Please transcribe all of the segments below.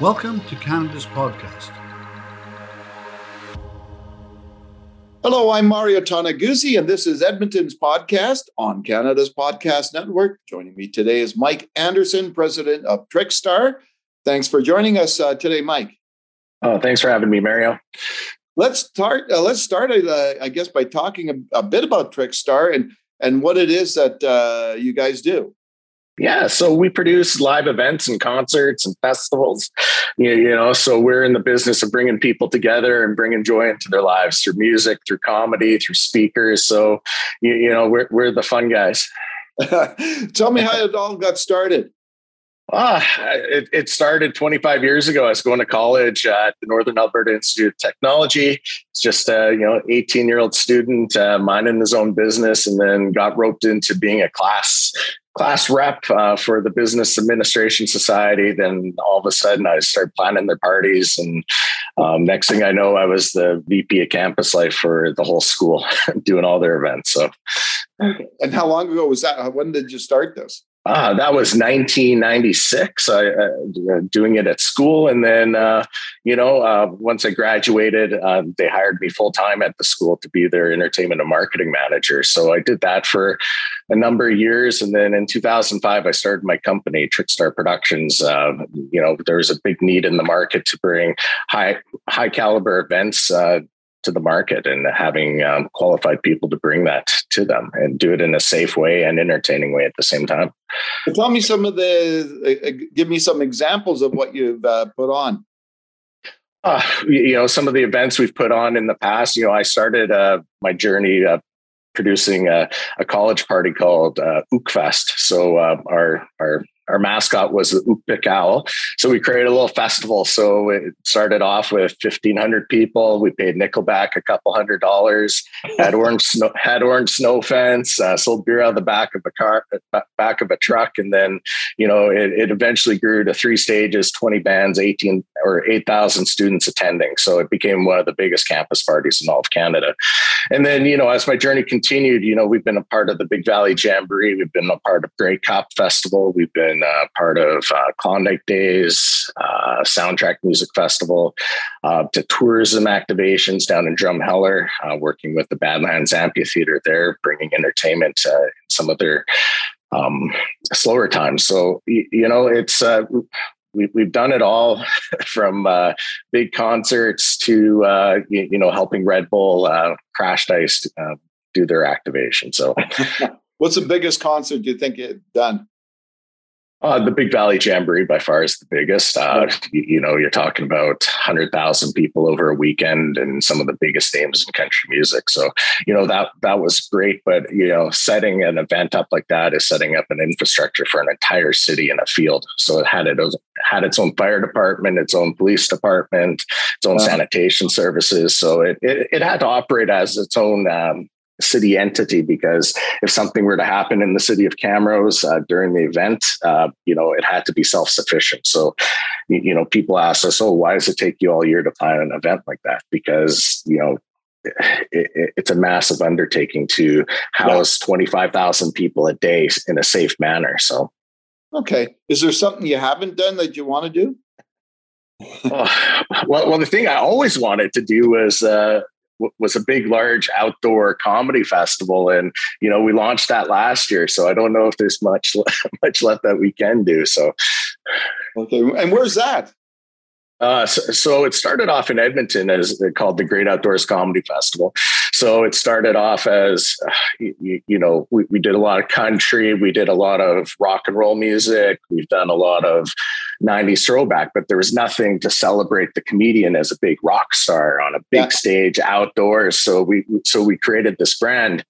Welcome to Canada's podcast. Hello, I'm Mario Toneguzzi, and this is Edmonton's podcast on Canada's Podcast Network. Joining me today is Mike Anderson, president of Trickstar. Thanks for joining us uh, today, Mike. Oh, thanks for having me, Mario. Let's start. Uh, let's start, uh, I guess, by talking a, a, bit about Trickstar and and what it is that uh, you guys do. Yeah, so we produce live events and concerts and festivals. You, know, so we're in the business of bringing people together and bringing joy into their lives through music, through comedy, through speakers. So, you, you know, we're we're the fun guys. Tell me how it all got started. Ah, it, it, started 25 years ago. I was going to college at the Northern Alberta Institute of Technology. It's just a you know 18 year old student uh, minding his own business, and then got roped into being a class class rep uh, for the Business Administration Society. Then all of a sudden, I started planning their parties, and um, next thing I know, I was the VP of Campus Life for the whole school, doing all their events. So, and how long ago was that? When did you start this? Ah, that was 1996. I uh, doing it at school, and then uh, you know, uh, once I graduated, uh, they hired me full time at the school to be their entertainment and marketing manager. So I did that for a number of years, and then in 2005, I started my company, Trickstar Productions. Uh, you know, there was a big need in the market to bring high high caliber events uh, to the market and having um, qualified people to bring that to them and do it in a safe way and entertaining way at the same time. tell me some of the, uh, uh, give me some examples of what you've uh, put on. Uh, you know, some of the events we've put on in the past, you know, I started uh, my journey uh, producing a, a, college party called uh, Ookfest. So our, our our mascot was the Ookpik Owl. So we created a little festival. So it started off with 1,500 people. We paid Nickelback a couple hundred dollars, had orange snow, had orange snow fence, uh, sold beer out of the back of a car, back of a truck. And then, you know, it, it eventually grew to three stages, 20 bands, 18 or 8,000 students attending. So it became one of the biggest campus parties in all of Canada. And then, you know, as my journey continued, you know, we've been a part of the Big Valley Jamboree. We've been a part of Grey Cup Festival. We've been been uh, part of uh, Klondike Days, uh, Soundtrack Music Festival, uh, to tourism activations down in Drumheller, uh, working with the Badlands Amphitheater there, bringing entertainment to some of their um, slower times. So, you know, it's uh, we, we've done it all from uh, big concerts to uh, you, know helping Red Bull uh, Crashed Ice uh, do their activation. So, what's the biggest concert you think you've done? Uh, the Big Valley Jamboree by far is the biggest. Uh, you, you, know, you're talking about 100,000 people over a weekend and some of the biggest names in country music. So, you know, that that was great. But, you know, setting an event up like that is setting up an infrastructure for an entire city and a field. So it had it had its own fire department, its own police department, its own sanitation services. So it, it, it, had to operate as its own um, city entity because if something were to happen in the city of Camrose uh, during the event, uh, you know, it had to be self sufficient. So, you know, people ask us, oh, why does it take you all year to plan an event like that? Because, you know, it, it, it's a massive undertaking to house yeah. 25,000 people a day in a safe manner. So, okay. Is there something you haven't done that you want to do? oh, well, well, the thing I always wanted to do was uh, was a big, large outdoor comedy festival, and you know we launched that last year. So I don't know if there's much much left that we can do. So, okay, and where's that? Uh, so, so, it started off in Edmonton as called the Great Outdoors Comedy Festival. So it started off as, you, you, know, we, we did a lot of country, we did a lot of rock and roll music, we've done a lot of 90s throwback, but there was nothing to celebrate the comedian as a big rock star on a big yeah. stage outdoors. So we, so we created this brand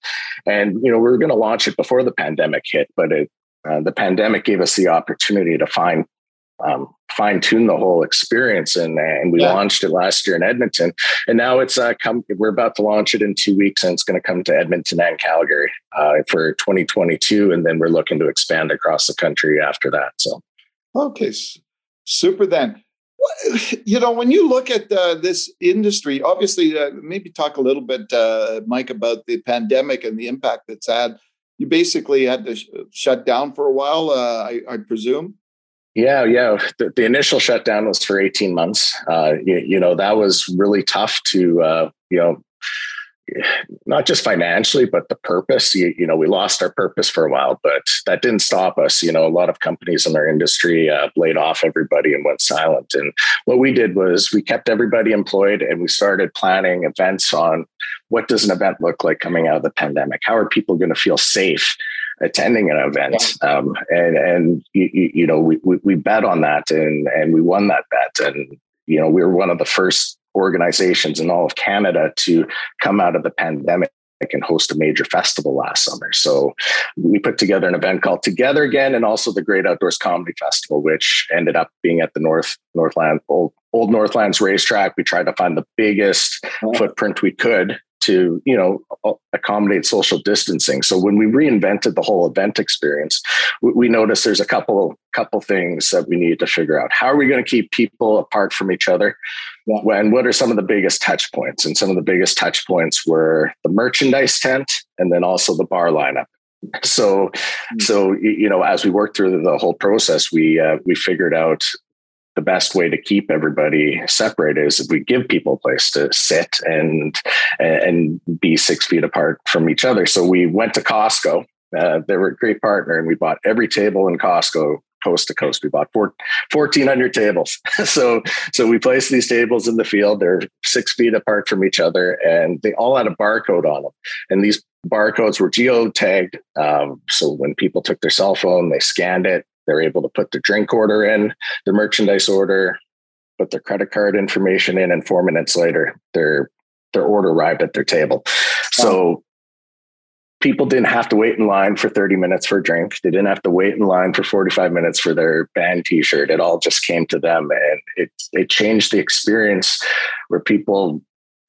and, you know, we were going to launch it before the pandemic hit, but it, uh, the pandemic gave us the opportunity to find um, fine tune the whole experience. And, and we yeah. launched it last year in Edmonton. And now it's uh, come, we're about to launch it in two weeks and it's going to come to Edmonton and Calgary uh, for 2022. And then we're looking to expand across the country after that. So, okay, super then. You know, when you look at uh, this industry, obviously, uh, maybe talk a little bit, uh, Mike, about the pandemic and the impact it's had. You basically had to sh- shut down for a while, uh, I, I presume. Yeah, yeah. The, the, initial shutdown was for 18 months. Uh, you, you, know, that was really tough to, uh, you know, not just financially, but the purpose. You, you, know, we lost our purpose for a while, but that didn't stop us. You know, a lot of companies in our industry uh, laid off everybody and went silent. And what we did was we kept everybody employed and we started planning events on what does an event look like coming out of the pandemic? How are people going to feel safe? attending an event yeah. um, and and you, you know we, we, we bet on that and and we won that bet and you know we were one of the first organizations in all of Canada to come out of the pandemic and host a major festival last summer. So we put together an event called Together Again and also the Great Outdoors Comedy Festival, which ended up being at the North Northland Old Old Northlands racetrack. We tried to find the biggest footprint we could to you know accommodate social distancing. So when we reinvented the whole event experience we, we noticed there's a couple couple things that we need to figure out. How are we going to keep people apart from each other? And what are some of the biggest touch points? And some of the biggest touch points were the merchandise tent and then also the bar lineup. So mm-hmm. so you know as we worked through the whole process we uh, we figured out the best way to keep everybody separated is if we give people a place to sit and and be six feet apart from each other. So we went to Costco. Uh, they were a great partner, and we bought every table in Costco coast to coast. We bought four, 1,400 tables. so, so we placed these tables in the field. They're six feet apart from each other, and they all had a barcode on them. And these barcodes were geo tagged. Um, so when people took their cell phone, they scanned it, they're able to put their drink order in, their merchandise order, put their credit card information in, and four minutes later, their their order arrived at their table. So people didn't have to wait in line for 30 minutes for a drink. They didn't have to wait in line for 45 minutes for their band t-shirt. It all just came to them and it it changed the experience where people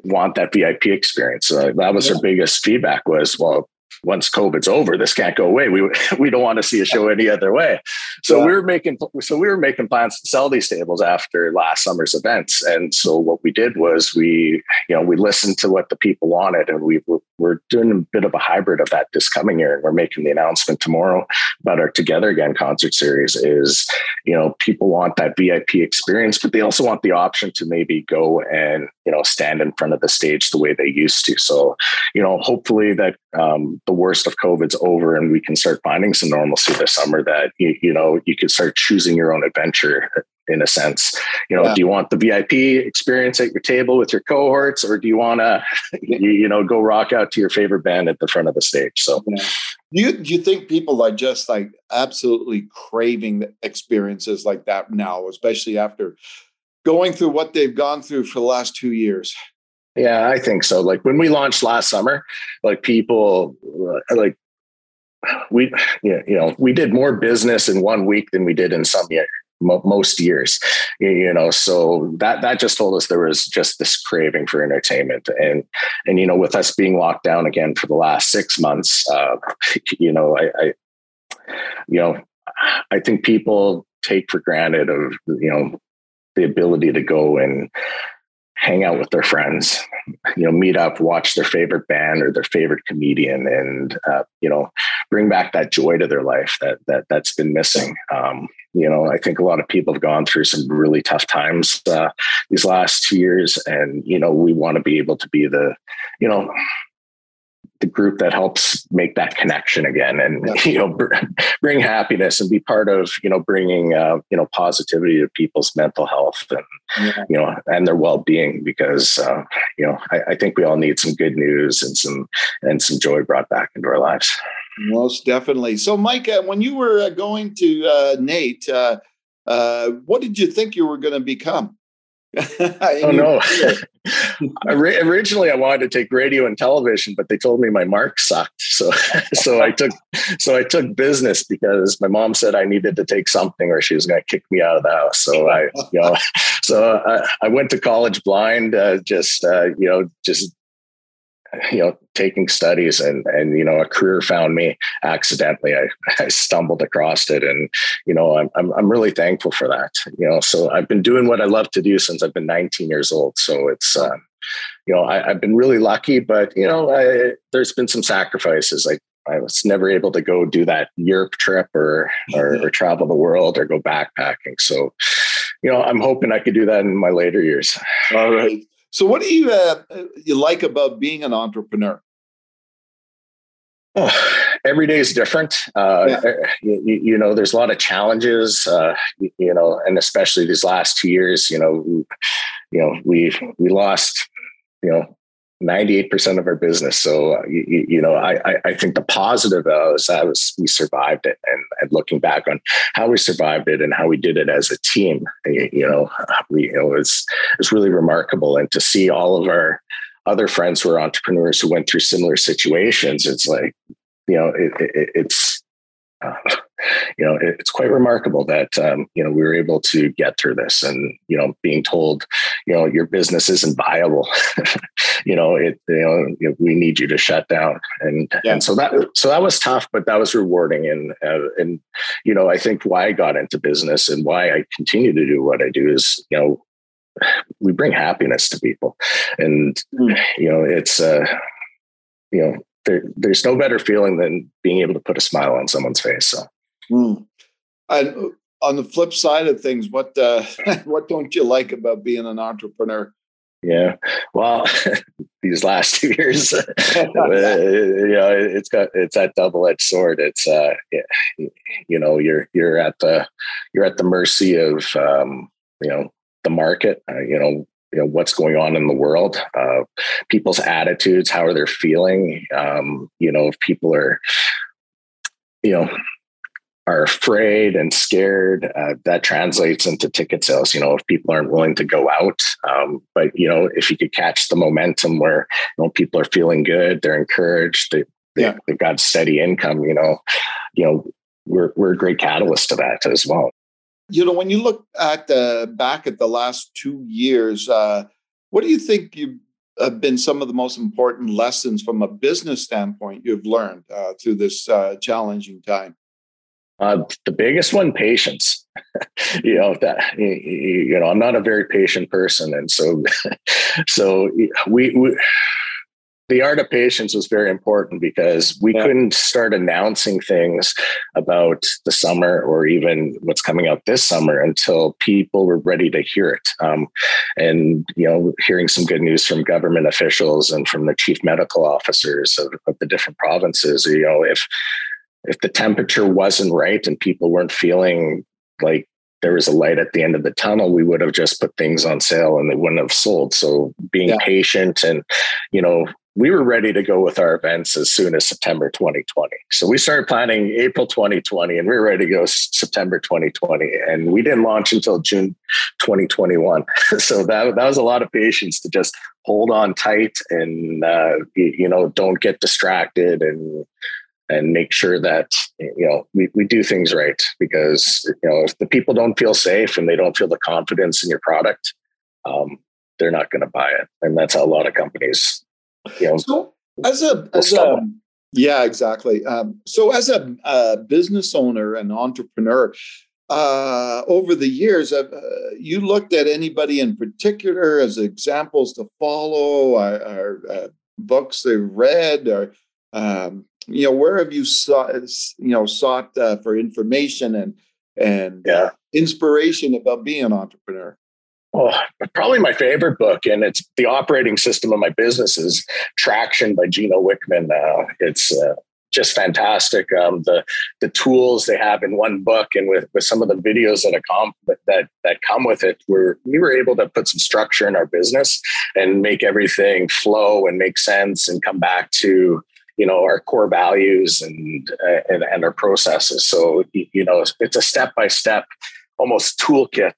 want that VIP experience. So that was yeah. their biggest feedback was, well, once COVID's over, this can't go away. We we don't want to see a show any other way. So yeah. we were making so we were making plans to sell these tables after last summer's events. And so what we did was we you know we listened to what the people wanted, and we were, doing a bit of a hybrid of that this coming year. And we're making the announcement tomorrow about our Together Again concert series. Is you know people want that VIP experience, but they also want the option to maybe go and you know stand in front of the stage the way they used to. So you know hopefully that um, the worst of COVID's over and we can start finding some normalcy this summer that, you, you know, you can start choosing your own adventure in a sense. You know, yeah. do you want the VIP experience at your table with your cohorts or do you want to, you, you, know, go rock out to your favorite band at the front of the stage? So, yeah. do you, do you think people are just like absolutely craving experiences like that now, especially after going through what they've gone through for the last two years? Yeah, I think so. Like when we launched last summer, like people uh, like we you know we did more business in one week than we did in some year most years you know so that that just told us there was just this craving for entertainment. And and you know with us being locked down again for the last six months uh you know i i you know i think people take for granted of you know the ability to go and hang out with their friends, you know, meet up, watch their favorite band or their favorite comedian, and uh, you know, bring back that joy to their life that that that's been missing. Um, you know, I think a lot of people have gone through some really tough times uh, these last two years, and you know, we want to be able to be the, you know, the group that helps make that connection again and you know br- bring happiness and be part of you know bringing uh, you know positivity to people's mental health and yeah. you know and their well-being because uh, you know I, I, think we all need some good news and some and some joy brought back into our lives. Most definitely. So mike uh, when you were uh, going to uh, NAIT uh, what did you think you were going to become oh no! Originally, I wanted to take radio and television, but they told me my mark sucked. So, so I took, so I took business because my mom said I needed to take something, or she was going to kick me out of the house. So I, you know, so I, I went to college blind, uh, just uh, you know, just you know taking studies and and you know a career found me accidentally I, I stumbled across it and you know I'm, I'm i'm really thankful for that you know so i've been doing what i love to do since i've been 19 years old so it's um, you know I, have been really lucky but you know I, there's been some sacrifices like I was never able to go do that Europe trip or, or, or travel the world or go backpacking. So, you know, I'm hoping I could do that in my later years. All right. So, what do you uh, you like about being an entrepreneur? Oh, every day is different. Uh, yeah. Eh, you, you, know, there's a lot of challenges. Uh, you, you, know, and especially these last two years, you know, you know, we we lost, you know, 98% of our business. So, uh, you, you, know, I, I think the positive is that was we survived it and, and, looking back on how we survived it and how we did it as a team, you know, we, you know, it's, it's really remarkable. And to see all of our other friends who are entrepreneurs who went through similar situations, it's like, you know, it, it, it's, uh, you know, it, it's quite remarkable that um, you know we were able to get through this, and you know, being told, you know, your business isn't viable, you know, it, you know, we need you to shut down, and yeah. and so that so that was tough, but that was rewarding, and uh, and you know, I think why I got into business and why I continue to do what I do is, you know, we bring happiness to people, and mm. you know, it's uh, you know there, there's no better feeling than being able to put a smile on someone's face. So, mm. and uh, on the flip side of things, what uh, what don't you like about being an entrepreneur? Yeah, well, these last two years, uh, you know, it's got it's that double edged sword. It's uh, you know, you're you're at the you're at the mercy of um, you know the market. Uh, you know, you know what's going on in the world uh, people's attitudes how are they feeling um, you know if people are you know are afraid and scared uh, that translates into ticket sales you know if people aren't willing to go out um, but you know if you could catch the momentum where you know people are feeling good they're encouraged they, they, yeah. they've got steady income you know you know we're, we're a great catalyst to that as well you know, when you look at the back at the last two years, uh, what do you think you have been some of the most important lessons from a business standpoint you've learned uh, through this uh, challenging time? Uh, the biggest one, patience. you know that you know I'm not a very patient person, and so so we, we the art of patience was very important because we yeah. couldn't start announcing things about the summer or even what's coming out this summer until people were ready to hear it. Um, and you know, hearing some good news from government officials and from the chief medical officers of, of the different provinces. You know, if if the temperature wasn't right and people weren't feeling like there was a light at the end of the tunnel, we would have just put things on sale and they wouldn't have sold. So being yeah. patient and, you know, we were ready to go with our events as soon as September 2020. So we started planning April 2020 and we were ready to go September 2020. And we didn't launch until June 2021. so that, that was a lot of patience to just hold on tight and, uh, you know, don't get distracted and, and make sure that, you know, we, we do things right because, you know, if the people don't feel safe and they don't feel the confidence in your product, um, they're not going to buy it. And that's how a lot of companies you know, so as a, as a yeah, exactly. Um, so as a, a, business owner and entrepreneur, uh, over the years, uh, you looked at anybody in particular as examples to follow, or, or uh, books they've read, or um, you know, where have you sought, you know, sought uh, for information and and yeah. inspiration about being an entrepreneur? Oh, probably my favorite book, and it's the operating system of my business is Traction by Gino Wickman. Uh, it's uh, just fantastic. Um, the the tools they have in one book, and with, with some of the videos that, com- that that come with it, where we were able to put some structure in our business and make everything flow and make sense, and come back to you know our core values and uh, and, and our processes. So you know it's a step by step almost toolkit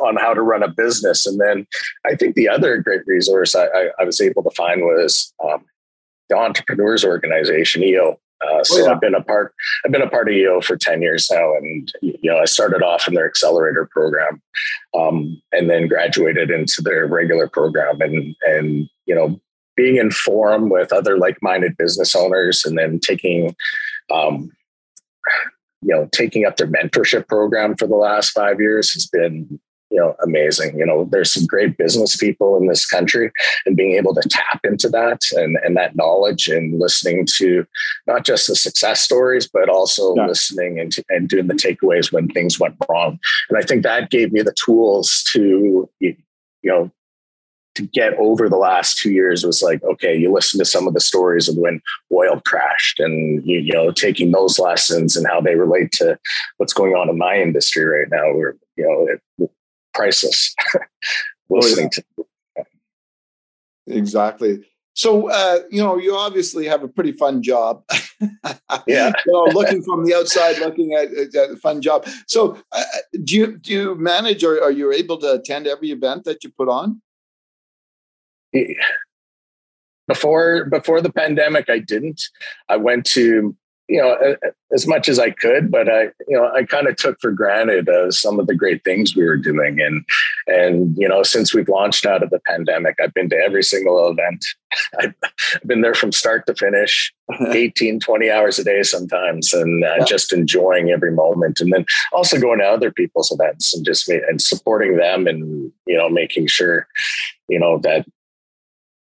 on how to run a business. And then I think the other great resource I, I, I was able to find was um, the Entrepreneurs Organization (EO). Uh, so oh, yeah. I've been a part. I've been a part of EO for ten years now, and you know I started off in their accelerator program, um, and then graduated into their regular program, and and you know being in forum with other like-minded business owners, and then taking um, you know taking up their mentorship program for the last five years has been you know amazing you know there's some great business people in this country and being able to tap into that and and that knowledge and listening to not just the success stories but also yeah. listening and, and doing the takeaways when things went wrong and i think that gave me the tools to you know to get over the last two years was like, okay, you listen to some of the stories of when oil crashed and, you, you know, taking those lessons and how they relate to what's going on in my industry right now. We're, you know, it, priceless listening oh, yeah. to. Exactly. So, uh, you know, you obviously have a pretty fun job. yeah. you know, looking from the outside, looking at, at a fun job. So, uh, do you do you manage, or are you able to attend every event that you put on? Before before the pandemic i didn't. I went to you know as much as i could but i you know i kind of took for granted uh, some of the great things we were doing. And and you know since we've launched out of the pandemic i've been to every single event. I've been there from start to finish 18 20 hours a day sometimes and uh, just enjoying every moment. And then also going to other people's events and just and supporting them and you know making sure you know that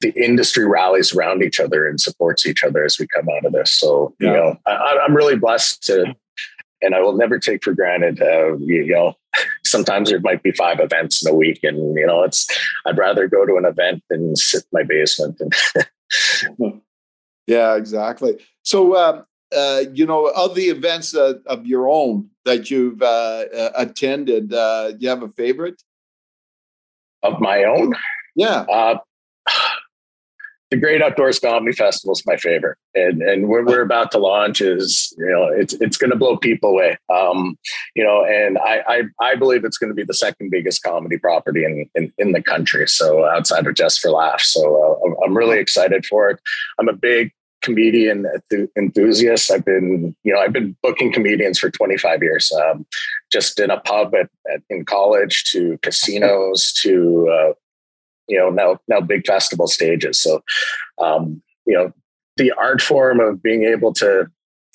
the industry rallies around each other and supports each other as we come out of this. So, yeah. you know, I, am really blessed to, and I will never take for granted, uh, you, you, know, sometimes there might be five events in a week and, you know, it's, I'd rather go to an event than sit in my basement. And yeah, exactly. So, um, uh, you know, of the events uh, of your own that you've uh, uh attended, uh, do you have a favorite? Of my own? Yeah the Great Outdoors Comedy Festival is my favorite, and and what we're about to launch is you know it's it's going to blow people away. Um, you know, and I, I I believe it's going to be the second biggest comedy property in in, in the country. So outside of Just for Laughs, so uh, I'm really excited for it. I'm a big comedian enthusiast. I've been, you know, I've been booking comedians for 25 years, um, just in a pub at, at, in college to casinos to uh, you know now now big festival stages so um, you know the art form of being able to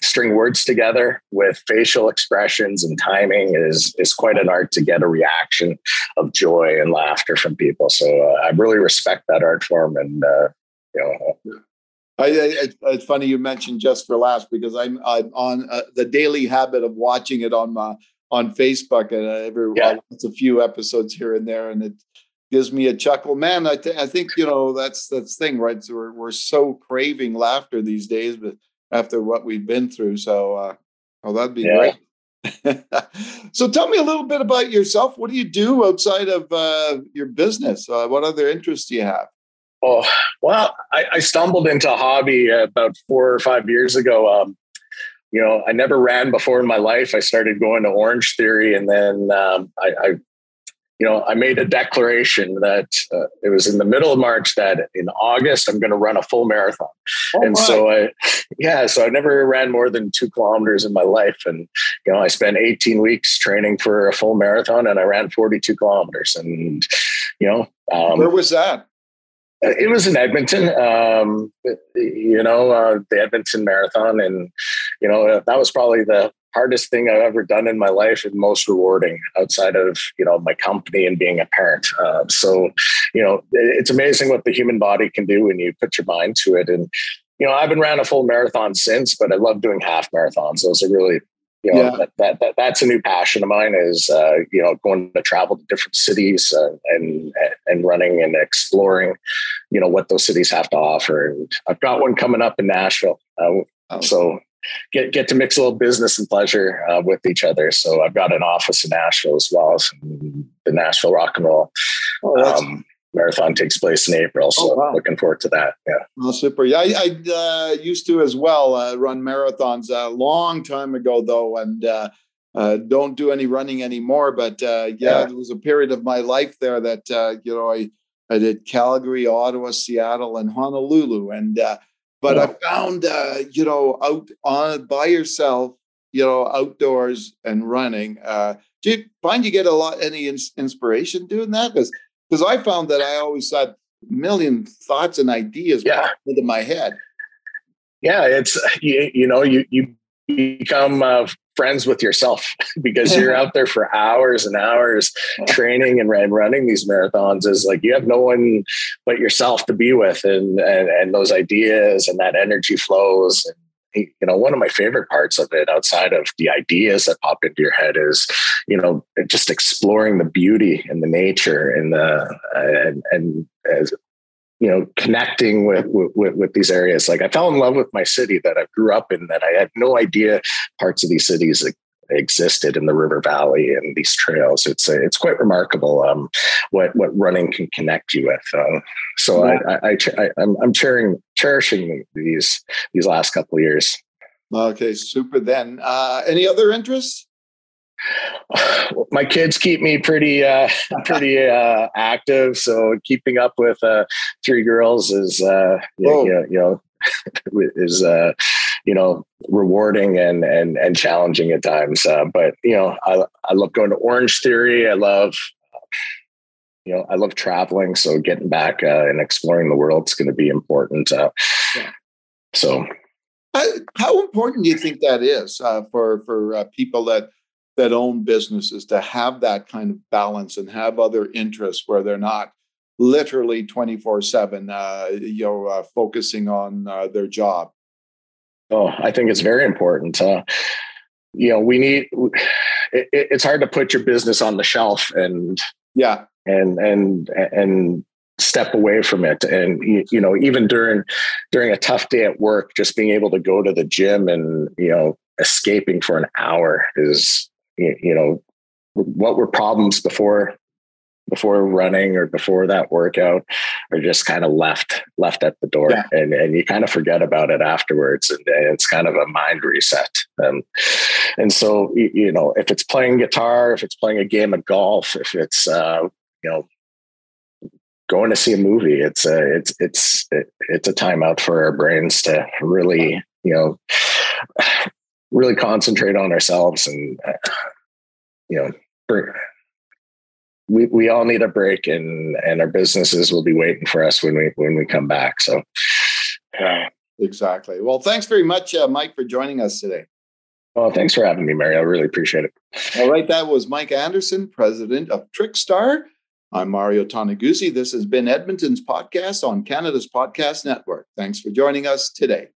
string words together with facial expressions and timing is is quite an art to get a reaction of joy and laughter from people so uh, i really respect that art form and uh, you know I, I, it's funny you mentioned just for laughs because I'm, I'm on uh, the daily habit of watching it on my on Facebook and every yeah. it's a few episodes here and there and it gives me a chuckle. Man, I, th- I think you know that's that's thing, right? So we're we're so craving laughter these days, but after what we've been through, so uh, oh, that'd be yeah. great. so tell me a little bit about yourself. What do you do outside of uh, your business? Uh, what other interests do you have? Oh well, I, I stumbled into a hobby about four or five years ago. Um, you know, I never ran before in my life. I started going to Orange Theory, and then um, I, I you know, I made a declaration that uh, it was in the middle of March that in August I'm going to run a full marathon. Oh and my. so I, yeah, so I never ran more than two kilometers in my life. And, you know, I spent 18 weeks training for a full marathon and I ran 42 kilometers. And, you know, um, where was that? It was in Edmonton, um, you know, uh, the Edmonton Marathon. And, you know, that was probably the hardest thing I've ever done in my life and most rewarding outside of you know my company and being a parent. Uh, so you know it's amazing what the human body can do when you put your mind to it. And you know I haven't ran a full marathon since, but I love doing half marathons. Those are really you know yeah. that, that, that, that's a new passion of mine is uh, you know going to travel to different cities uh, and and running and exploring you know what those cities have to offer and i've got one coming up in nashville uh, oh. so get get to mix a little business and pleasure uh, with each other. So I've got an office in Nashville as well. So the Nashville Rock and Roll oh, um, Marathon takes place in April. So oh, wow. looking forward to that. Yeah. Oh, super. Yeah, I, I uh, used to as well uh, run marathons a long time ago, though, and uh, uh, don't do any running anymore. But uh, yeah, yeah, there was a period of my life there that you know I I did Calgary, Ottawa, Seattle, and Honolulu, and but yeah. I found, uh, you know, out on by yourself, you know, outdoors and running. Uh, do you find you get a lot any ins- inspiration doing that? Because because I found that I always had a million thoughts and ideas yeah. into my head. Yeah, it's you, you know you you become uh, friends with yourself because you're out there for hours and hours training and running these marathons is like you have no one but yourself to be with and and, and those ideas and that energy flows. And you know one of my favorite parts of it outside of the ideas that pop into your head is you know just exploring the beauty and the nature and the and, and as you know connecting with, with with these areas. Like i fell in love with my city that i grew up in that i had no idea parts of these cities existed in the river valley and these trails. It's uh, it's quite remarkable um, what what running can connect you with uh, so yeah. I, I, I I'm, I'm cherishing cherishing these these last couple of years. Okay super then. Uh, any other interests my kids keep me pretty uh, pretty uh, active so keeping up with uh, three girls is uh, you, know, you know is uh, you know rewarding and and and challenging at times. Uh, but you know, I I love going to Orange Theory. I love you know I love traveling. So getting back uh, and exploring the world is going to be important. Uh, yeah. So. How, important do you think that is uh, for for uh, people that that own businesses to have that kind of balance and have other interests where they're not literally 24 7 uh, you know uh, focusing on uh, their job Oh, I think it's very important. Uh, you know, we need. It, it's hard to put your business on the shelf and yeah, and and and step away from it. And you, you know, even during during a tough day at work, just being able to go to the gym and you know, escaping for an hour is you know what were problems before before running or before that workout are just kind of left left at the door yeah. and, and you kind of forget about it afterwards and it's kind of a mind reset um, and so you know if it's playing guitar if it's playing a game of golf if it's uh, you know going to see a movie it's a it's it's it, it's a timeout for our brains to really you know really concentrate on ourselves and uh, you know bring, we, we all need a break and and our businesses will be waiting for us when we when we come back. So yeah exactly. Well thanks very much uh, mike for joining us today. Well thanks for having me mary i really appreciate it. All right that was mike anderson president of trickstar. I'm mario toneguzzi this has been edmonton's podcast on canada's podcast network. Thanks for joining us today